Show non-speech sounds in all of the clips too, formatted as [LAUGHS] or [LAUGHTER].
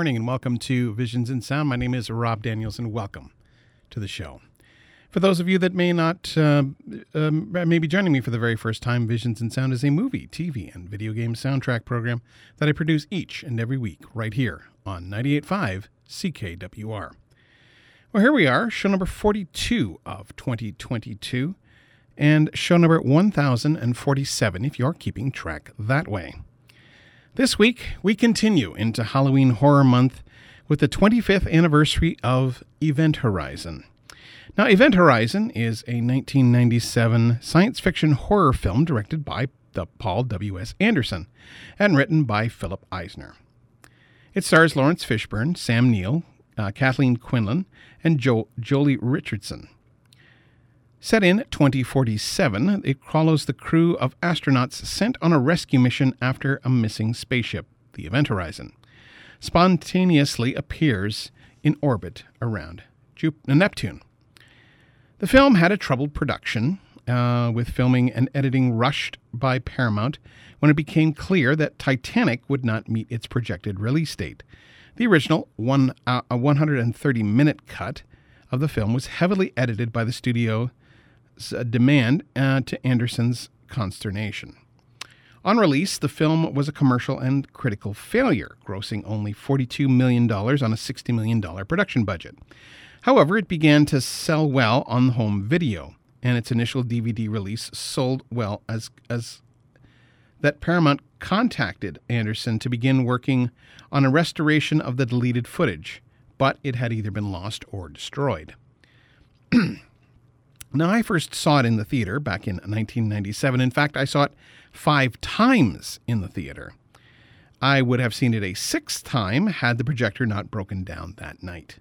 Morning and welcome to Visions in Sound. My name is Rob Daniels and welcome to the show. For those of you that may not, uh, um, may be joining me for the very first time, Visions in Sound is a movie, TV, and video game soundtrack program that I produce each and every week right here on 98.5 CKWR. Well, here we are, show number 42 of 2022 and show number 1047 if you're keeping track that way. This week, we continue into Halloween Horror Month with the 25th anniversary of Event Horizon. Now, Event Horizon is a 1997 science fiction horror film directed by the Paul W.S. Anderson and written by Philip Eisner. It stars Laurence Fishburne, Sam Neill, uh, Kathleen Quinlan, and jo- Joely Richardson. Set in 2047, it follows the crew of astronauts sent on a rescue mission after a missing spaceship, the Event Horizon, spontaneously appears in orbit around Jup- Neptune. The film had a troubled production, uh, with filming and editing rushed by Paramount when it became clear that Titanic would not meet its projected release date. The original one, uh, 130 minute cut of the film was heavily edited by the studio uh, demand uh, to Anderson's consternation. On release, the film was a commercial and critical failure, grossing only $42 million on a $60 million production budget. However, it began to sell well on home video, and its initial DVD release sold well as, as that Paramount contacted Anderson to begin working on a restoration of the deleted footage, but it had either been lost or destroyed. [CLEARS THROAT] Now, I first saw it in the theater back in 1997. In fact, I saw it five times in the theater. I would have seen it a sixth time had the projector not broken down that night.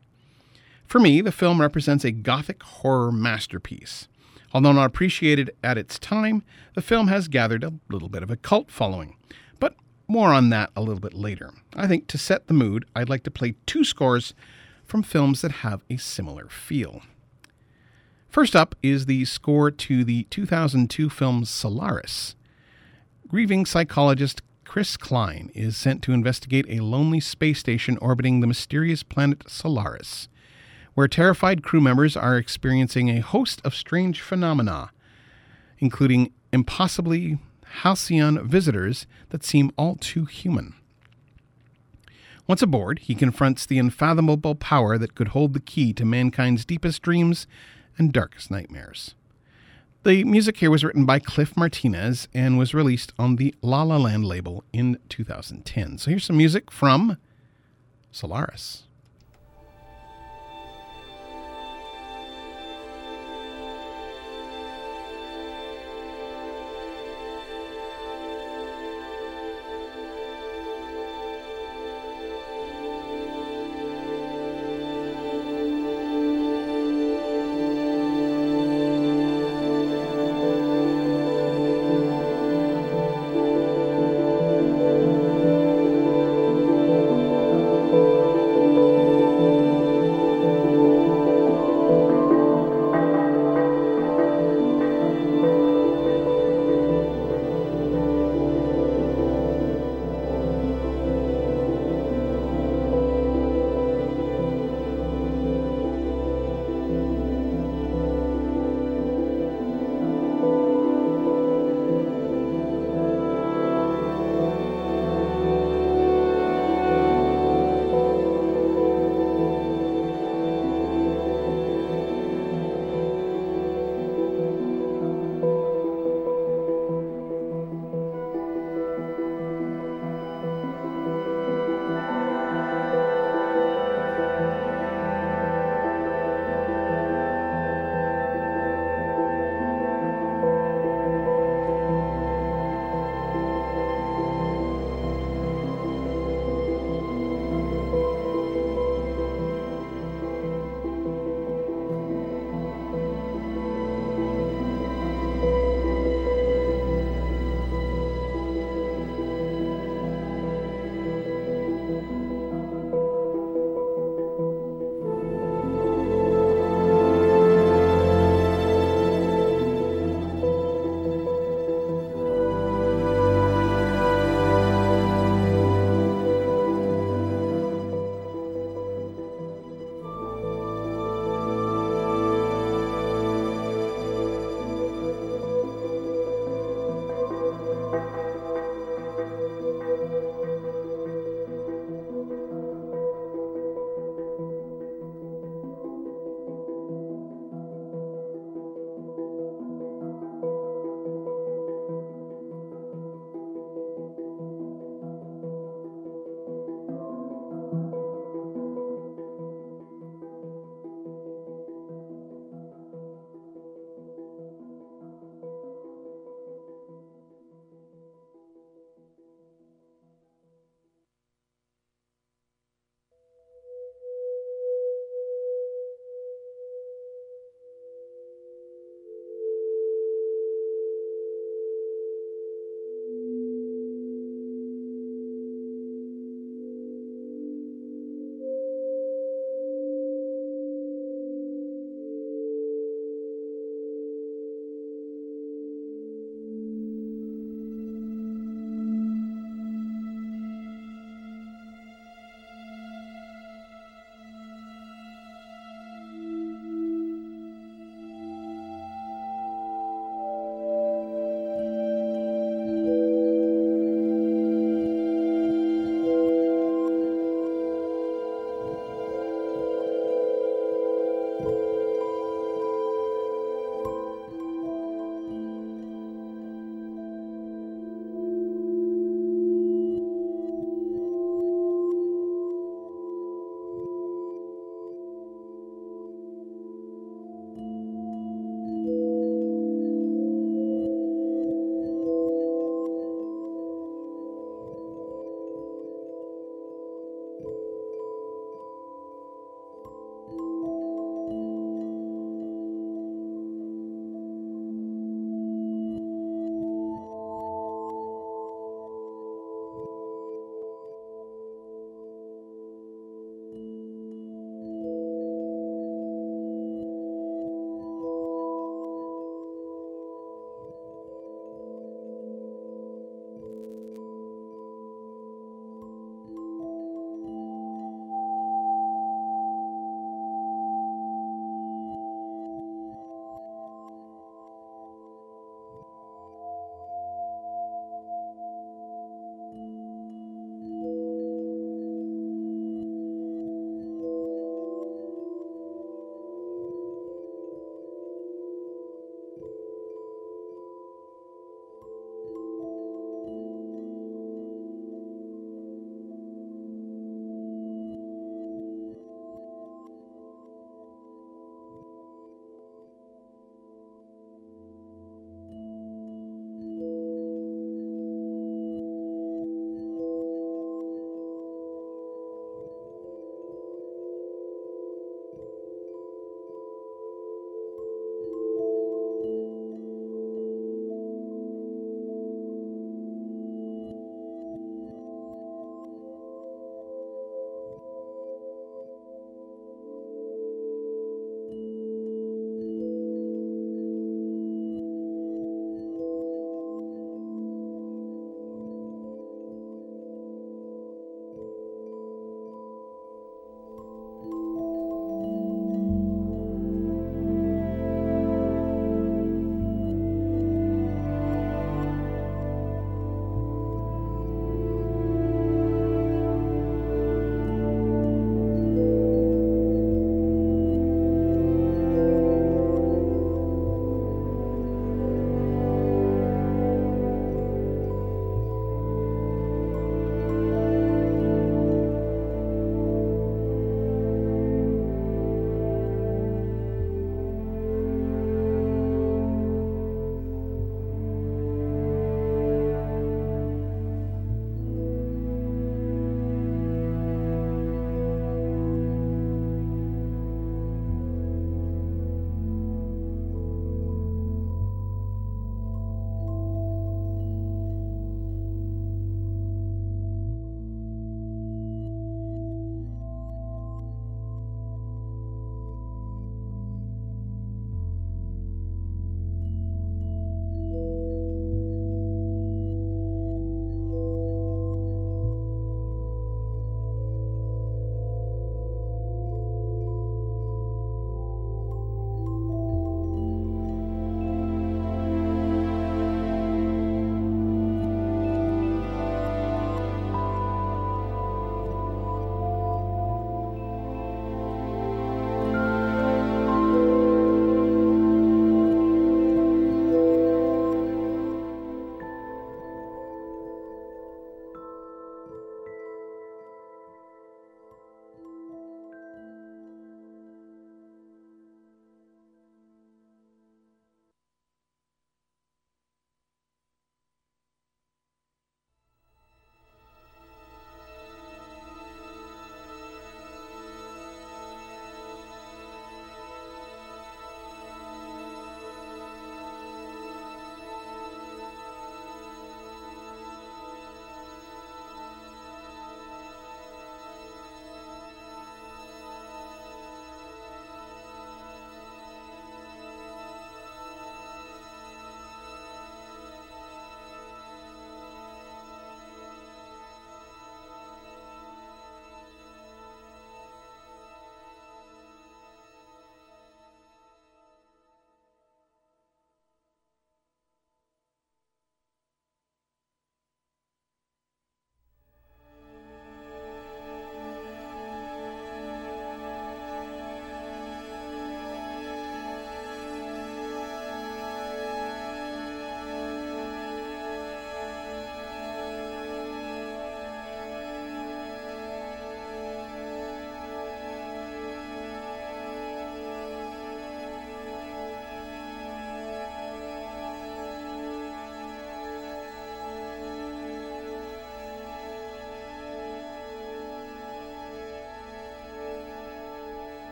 For me, the film represents a gothic horror masterpiece. Although not appreciated at its time, the film has gathered a little bit of a cult following. But more on that a little bit later. I think to set the mood, I'd like to play two scores from films that have a similar feel. First up is the score to the 2002 film Solaris. Grieving psychologist Chris Kelvin is sent to investigate a lonely space station orbiting the mysterious planet Solaris, where terrified crew members are experiencing a host of strange phenomena, including impossibly halcyon visitors that seem all too human. Once aboard, he confronts the unfathomable power that could hold the key to mankind's deepest dreams and darkest nightmares. The music here was written by Cliff Martinez and was released on the La La Land label in 2010. So here's some music from Solaris.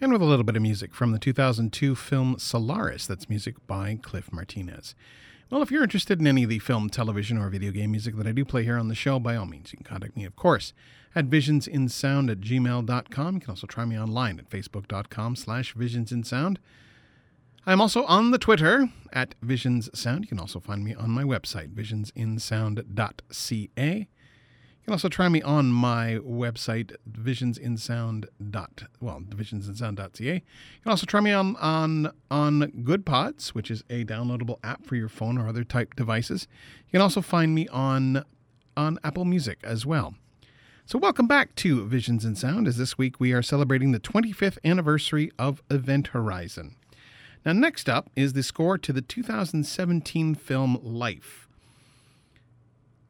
And with a little bit of music from the 2002 film Solaris. That's music by Cliff Martinez. Well, if you're interested in any of the film, television, or video game music that I do play here on the show, by all means, you can contact me, of course, at visionsinsound at gmail.com. You can also try me online at facebook.com slash visionsinsound. I'm also on the Twitter at Visions Sound. You can also find me on my website, visionsinsound.ca. You can also try me on my website, visionsinsound. well, visionsinsound.ca. You can also try me on on on GoodPods, which is a downloadable app for your phone or other type devices. You can also find me on on Apple Music as well. So, welcome back to Visions in Sound, as this week we are celebrating the 25th anniversary of Event Horizon. Now, next up is the score to the 2017 film Life.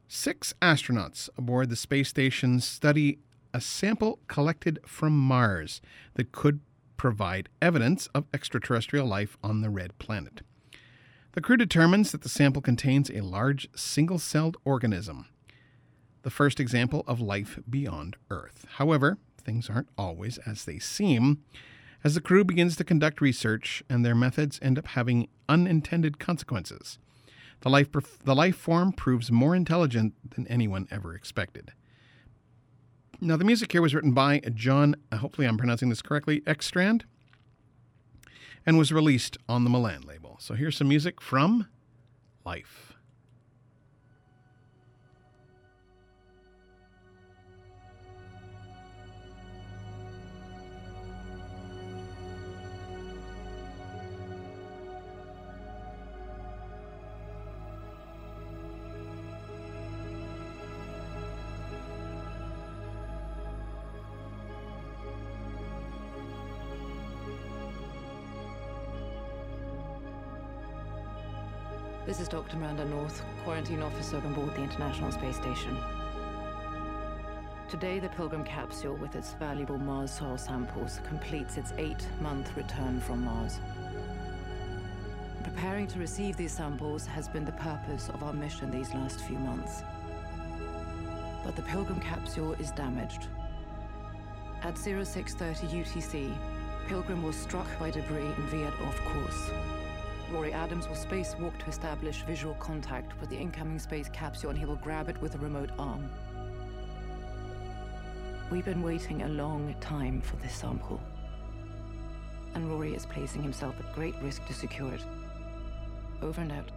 Six astronauts aboard the space station study a sample collected from Mars that could provide evidence of extraterrestrial life on the red planet. The crew determines that the sample contains a large single celled organism, the first example of life beyond Earth. However, things aren't always as they seem as the crew begins to conduct research and their methods end up having unintended consequences. The life, the life form proves more intelligent than anyone ever expected. Now, the music here was written by Jon, uh, hopefully I'm pronouncing this correctly, Ekstrand, and was released on the Milan label. So here's some music from Life. Miranda North, quarantine officer on board the International Space Station. Today, the Pilgrim capsule, with its valuable Mars soil samples, completes its eight-month return from Mars. Preparing to receive these samples has been the purpose of our mission these last few months. But the Pilgrim capsule is damaged. At 0630 UTC, Pilgrim was struck by debris and veered off course. Rory Adams will spacewalk to establish visual contact with the incoming space capsule and he will grab it with a remote arm. We've been waiting a long time for this sample. And Rory is placing himself at great risk to secure it. Over and out.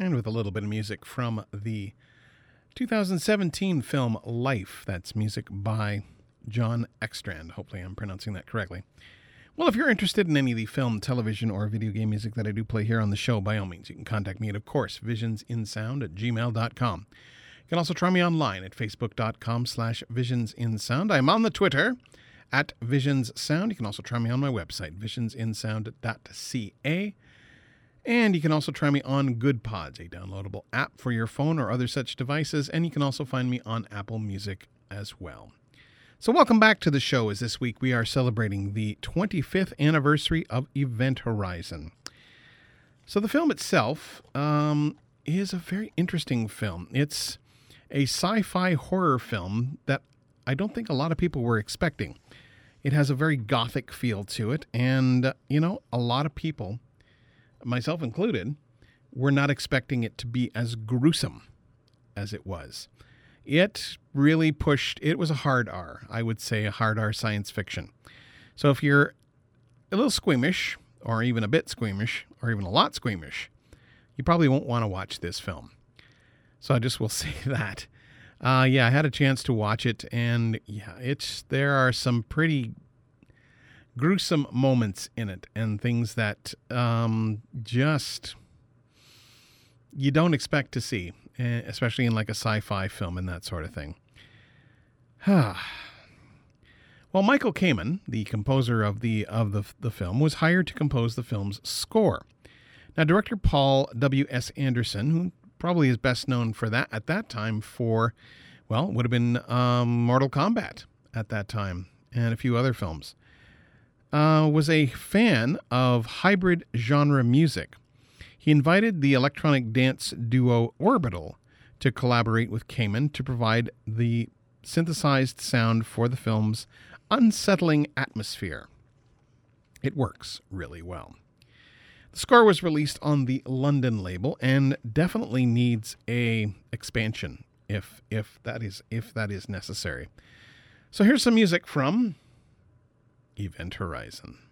And with a little bit of music from the 2017 film Life. That's music by Jon Ekstrand. Hopefully, I'm pronouncing that correctly. Well, if you're interested in any of the film, television, or video game music that I do play here on the show, by all means, you can contact me at, of course, visionsinsound at gmail.com. You can also try me online at facebook.com slash visionsinsound. I'm on the Twitter at visionssound. You can also try me on my website, visionsinsound.ca. And you can also try me on GoodPods, a downloadable app for your phone or other such devices. And you can also find me on Apple Music as well. So, welcome back to the show. As this week we are celebrating the 25th anniversary of Event Horizon. So, the film itself um, is a very interesting film. It's a sci fi horror film that I don't think a lot of people were expecting. It has a very gothic feel to it, and, you know, a lot of people myself included, were not expecting it to be as gruesome as it was. It really pushed, it was a hard R, I would say a hard R science fiction. So if you're a little squeamish, or even a bit squeamish, or even a lot squeamish, you probably won't want to watch this film. So I just will [LAUGHS] say that. Uh, yeah, I had a chance to watch it, and yeah, it's there are some pretty gruesome moments in it and things that um, just you don't expect to see, eh, especially in like a sci-fi film and that sort of thing. [SIGHS] well, Michael Kamen, the composer of the of the the film, was hired to compose the film's score. Now, director Paul W. S. Anderson, who probably is best known for that at that time for, well, would have been um, Mortal Kombat at that time and a few other films uh, was a fan of hybrid genre music. He invited the electronic dance duo Orbital to collaborate with Kamen to provide the synthesized sound for the film's unsettling atmosphere. It works really well. The score was released on the London label and definitely needs a expansion if if that is if that is necessary. So here's some music from Event Horizon.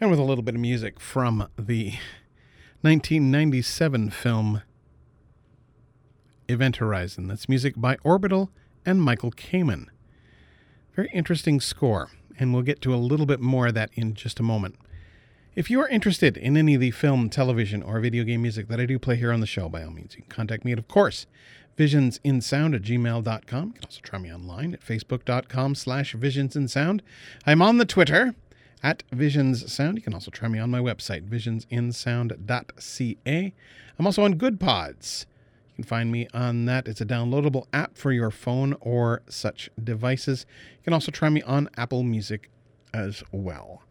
And with a little bit of music from the 1997 film Event Horizon. That's music by Orbital and Michael Kamen. Very interesting score, and we'll get to a little bit more of that in just a moment. If you are interested in any of the film, television, or video game music that I do play here on the show, by all means, you can contact me at, of course, visionsinsound at gmail.com. You can also try me online at facebook.com slash visionsinsound. I'm on the Twitter at visionssound. You can also try me on my website, visionsinsound.ca. I'm also on Goodpods. You can find me on that. It's a downloadable app for your phone or such devices. You can also try me on Apple Music as well.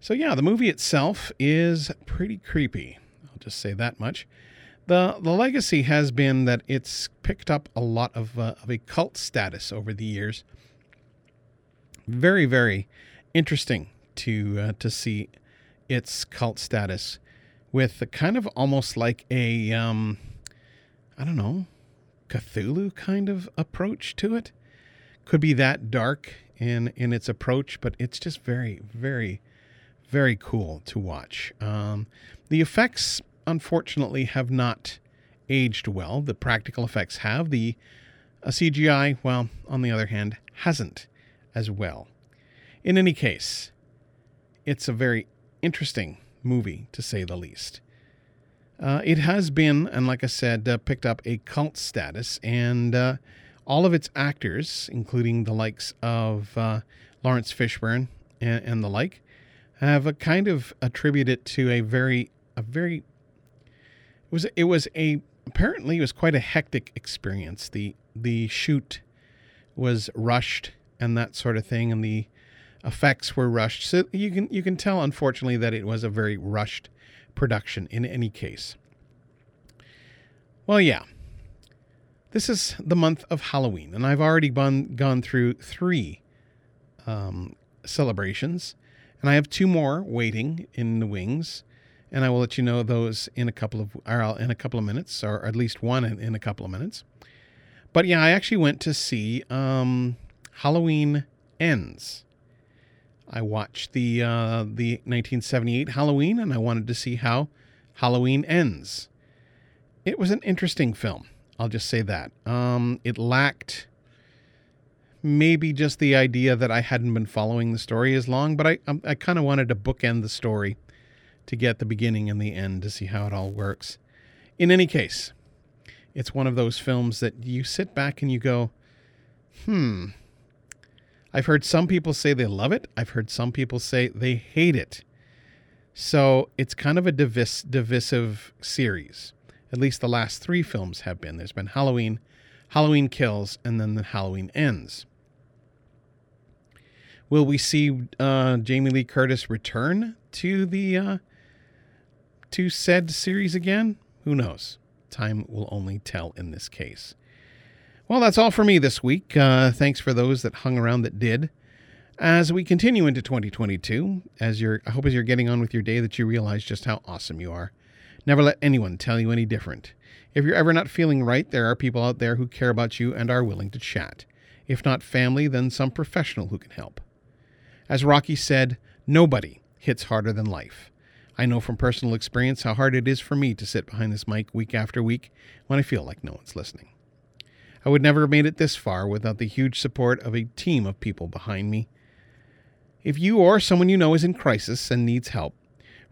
So, yeah, the movie itself is pretty creepy. I'll just say that much. The, the legacy has been that it's picked up a lot of, uh, of a cult status over the years. Very, very interesting to uh, to see its cult status with a kind of almost like a um, I don't know, Cthulhu kind of approach to it. Could be that dark in in its approach, but it's just very, very, very cool to watch. Um, the effects, unfortunately, have not aged well. The practical effects have. The uh, CGI, well, on the other hand, hasn't as well. In any case, it's a very interesting movie, to say the least. Uh, it has been, and like I said, uh, picked up a cult status, and uh, all of its actors, including the likes of uh, Laurence Fishburne and, and, the like, have a kind of attributed to a very, a very. It was it was a apparently it was quite a hectic experience. The the shoot was rushed and that sort of thing, and the effects were rushed. So you can you can tell, unfortunately, that it was a very rushed production in any case. Well, yeah. This is the month of Halloween, and I've already been, gone through three um, celebrations, and I have two more waiting in the wings, and I will let you know those in a couple of or in a couple of minutes, or at least one in, in a couple of minutes. But yeah, I actually went to see um, Halloween Ends I watched the uh, the 1978 Halloween, and I wanted to see how Halloween ends. It was an interesting film. I'll just say that. Um, it lacked maybe just the idea that I hadn't been following the story as long, but I I, I kind of wanted to bookend the story to get the beginning and the end to see how it all works. In any case, it's one of those films that you sit back and you go, hmm, I've heard some people say they love it. I've heard some people say they hate it. So it's kind of a divis- divisive series. At least the last three films have been. There's been Halloween, Halloween Kills, and then the Halloween Ends. Will we see uh, Jamie Lee Curtis return to the uh, to said series again? Who knows? Time will only tell in this case. Well, that's all for me this week. Uh, thanks for those that hung around that did. As we continue into 2022, as you're, I hope as you're getting on with your day that you realize just how awesome you are. Never let anyone tell you any different. If you're ever not feeling right, there are people out there who care about you and are willing to chat. If not family, then some professional who can help. As Rocky said, nobody hits harder than life. I know from personal experience how hard it is for me to sit behind this mic week after week when I feel like no one's listening. I would never have made it this far without the huge support of a team of people behind me. If you or someone you know is in crisis and needs help,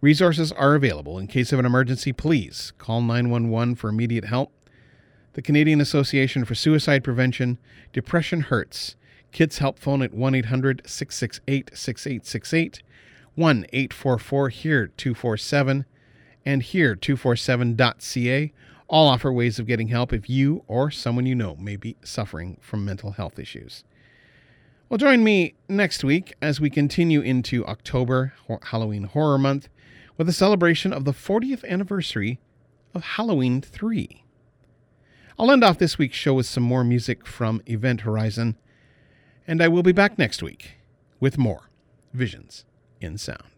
resources are available. In case of an emergency, please call 911 for immediate help. The Canadian Association for Suicide Prevention, Depression Hurts, Kids Help Phone at 1 800 668 6868, 1 844 HERE 247, and HERE247.ca all offer ways of getting help if you or someone you know may be suffering from mental health issues. Well, join me next week as we continue into October, Halloween Horror Month, with a celebration of the 40th anniversary of Halloween 3. I'll end off this week's show with some more music from Event Horizon, and I will be back next week with more Visions in Sound.